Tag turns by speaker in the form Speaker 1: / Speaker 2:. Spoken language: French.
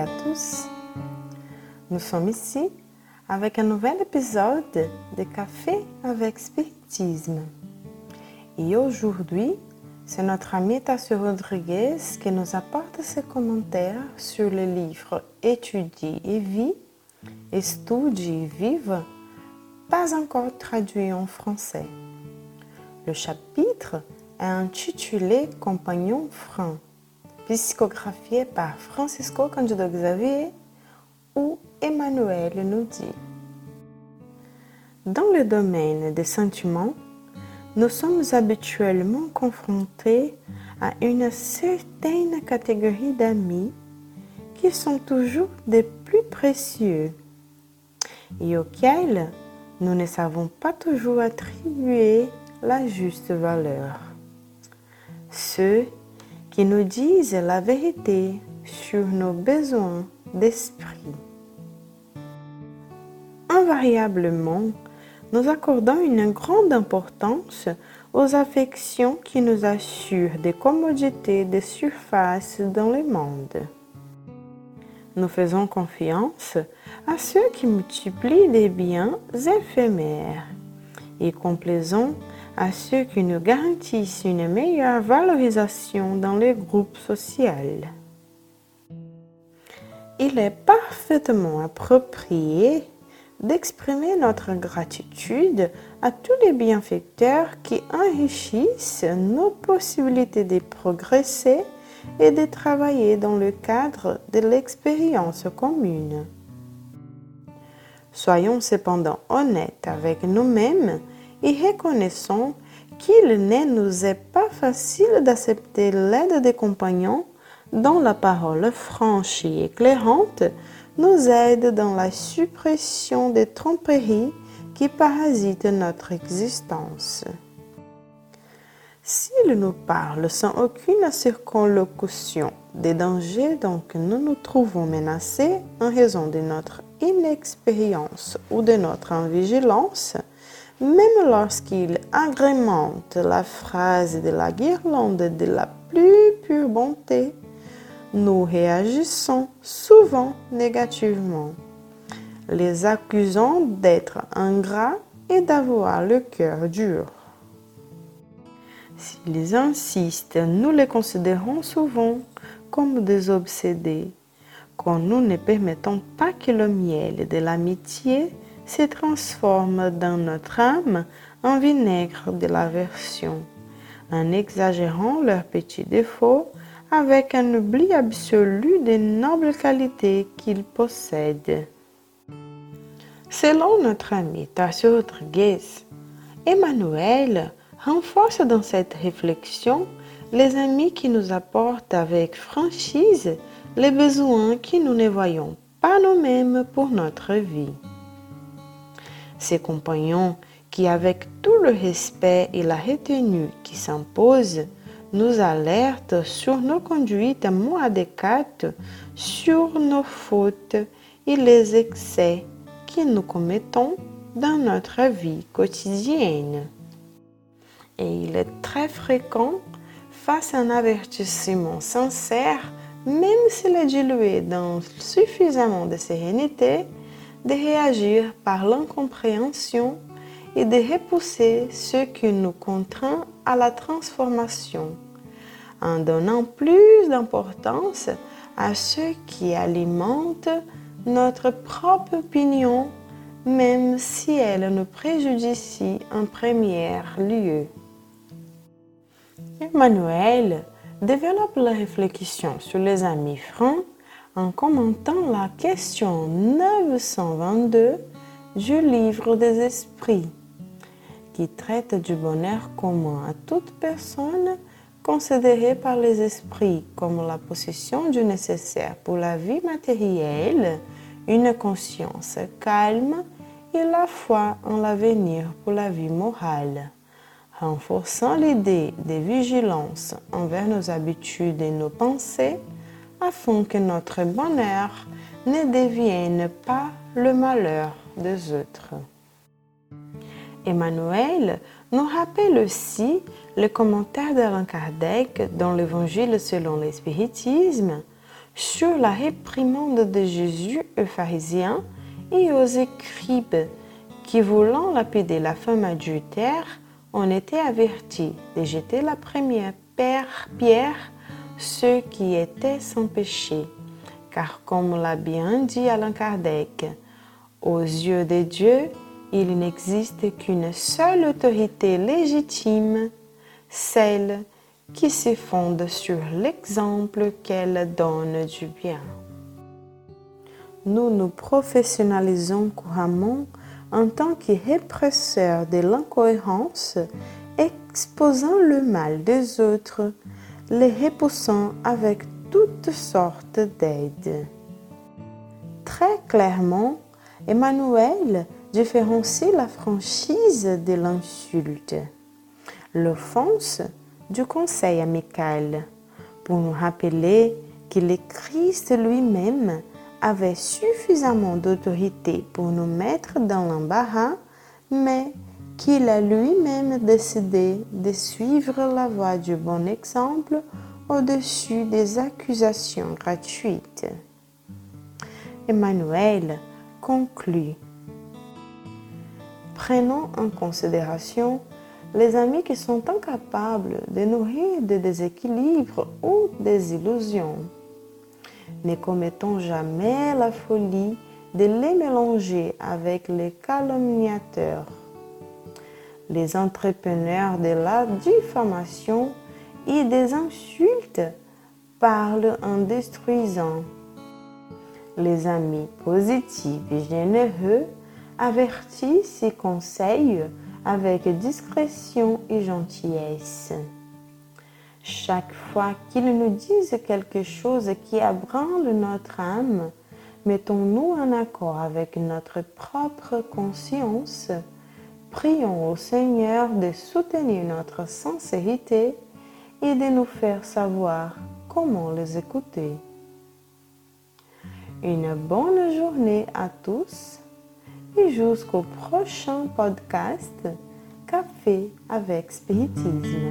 Speaker 1: à tous. Nous sommes ici avec un nouvel épisode de Café avec Spiritisme. Et aujourd'hui, c'est notre ami Tassio Rodriguez qui nous apporte ses commentaires sur le livre Étudier et vie, Estudie et vive, pas encore traduit en français. Le chapitre est intitulé Compagnon franc psychographié par Francisco Candido Xavier ou Emmanuel nous dit. Dans le domaine des sentiments, nous sommes habituellement confrontés à une certaine catégorie d'amis qui sont toujours des plus précieux et auxquels nous ne savons pas toujours attribuer la juste valeur. Ceux qui nous disent la vérité sur nos besoins d'esprit. Invariablement, nous accordons une grande importance aux affections qui nous assurent des commodités de surface dans le monde. Nous faisons confiance à ceux qui multiplient des biens éphémères et complaisons à ceux qui nous garantissent une meilleure valorisation dans les groupes sociaux. Il est parfaitement approprié d'exprimer notre gratitude à tous les bienfaiteurs qui enrichissent nos possibilités de progresser et de travailler dans le cadre de l'expérience commune. Soyons cependant honnêtes avec nous-mêmes et reconnaissons qu'il ne nous est pas facile d'accepter l'aide des compagnons dont la parole franche et éclairante nous aide dans la suppression des tromperies qui parasitent notre existence. S'il nous parle sans aucune circonlocution des dangers dont nous nous trouvons menacés en raison de notre inexpérience ou de notre invigilance, même lorsqu'il agrémente la phrase de la guirlande de la plus pure bonté, nous réagissons souvent négativement, les accusant d'être ingrats et d'avoir le cœur dur. S'ils insistent, nous les considérons souvent comme des obsédés, quand nous ne permettons pas que le miel de l'amitié se transforme dans notre âme en vinaigre de l'aversion, en exagérant leurs petits défauts avec un oubli absolu des nobles qualités qu'ils possèdent. Selon notre ami Tarsio Rodriguez, Emmanuel renforce dans cette réflexion les amis qui nous apportent avec franchise les besoins que nous ne voyons pas nous-mêmes pour notre vie. Ses compagnons qui, avec tout le respect et la retenue qui s'imposent, nous alertent sur nos conduites moins adéquates, sur nos fautes et les excès que nous commettons dans notre vie quotidienne. Et il est très fréquent, face à un avertissement sincère, même s'il est dilué dans suffisamment de sérénité, de réagir par l'incompréhension et de repousser ce qui nous contraint à la transformation, en donnant plus d'importance à ce qui alimente notre propre opinion, même si elle nous préjudicie en premier lieu. Emmanuel développe la réflexion sur les amis francs en commentant la question 922 du livre des esprits, qui traite du bonheur commun à toute personne considérée par les esprits comme la possession du nécessaire pour la vie matérielle, une conscience calme et la foi en l'avenir pour la vie morale renforçant l'idée de vigilance envers nos habitudes et nos pensées afin que notre bonheur ne devienne pas le malheur des autres. Emmanuel nous rappelle aussi le commentaire d'Alain Kardec dans l'Évangile selon l'Espiritisme sur la réprimande de Jésus aux pharisiens et aux écribes qui, voulant lapider la femme adultère, ont été avertis de jeter la première pierre ceux qui étaient sans péché. Car comme l'a bien dit Alain Kardec, aux yeux de Dieu, il n'existe qu'une seule autorité légitime, celle qui se fonde sur l'exemple qu'elle donne du bien. Nous nous professionnalisons couramment en tant que répresseurs de l'incohérence, exposant le mal des autres, les repoussant avec toutes sortes d'aides. Très clairement, Emmanuel différencie la franchise de l'insulte, l'offense du conseil amical, pour nous rappeler que le Christ lui-même avait suffisamment d'autorité pour nous mettre dans l'embarras, mais qu'il a lui-même décidé de suivre la voie du bon exemple au-dessus des accusations gratuites. Emmanuel conclut. Prenons en considération les amis qui sont incapables de nourrir des déséquilibres ou des illusions. Ne commettons jamais la folie de les mélanger avec les calomniateurs, les entrepreneurs de la diffamation et des insultes parlent en détruisant. Les amis positifs et généreux avertissent et conseillent avec discrétion et gentillesse. Chaque fois qu'ils nous disent quelque chose qui abranle notre âme, mettons-nous en accord avec notre propre conscience. Prions au Seigneur de soutenir notre sincérité et de nous faire savoir comment les écouter. Une bonne journée à tous et jusqu'au prochain podcast Café avec Spiritisme.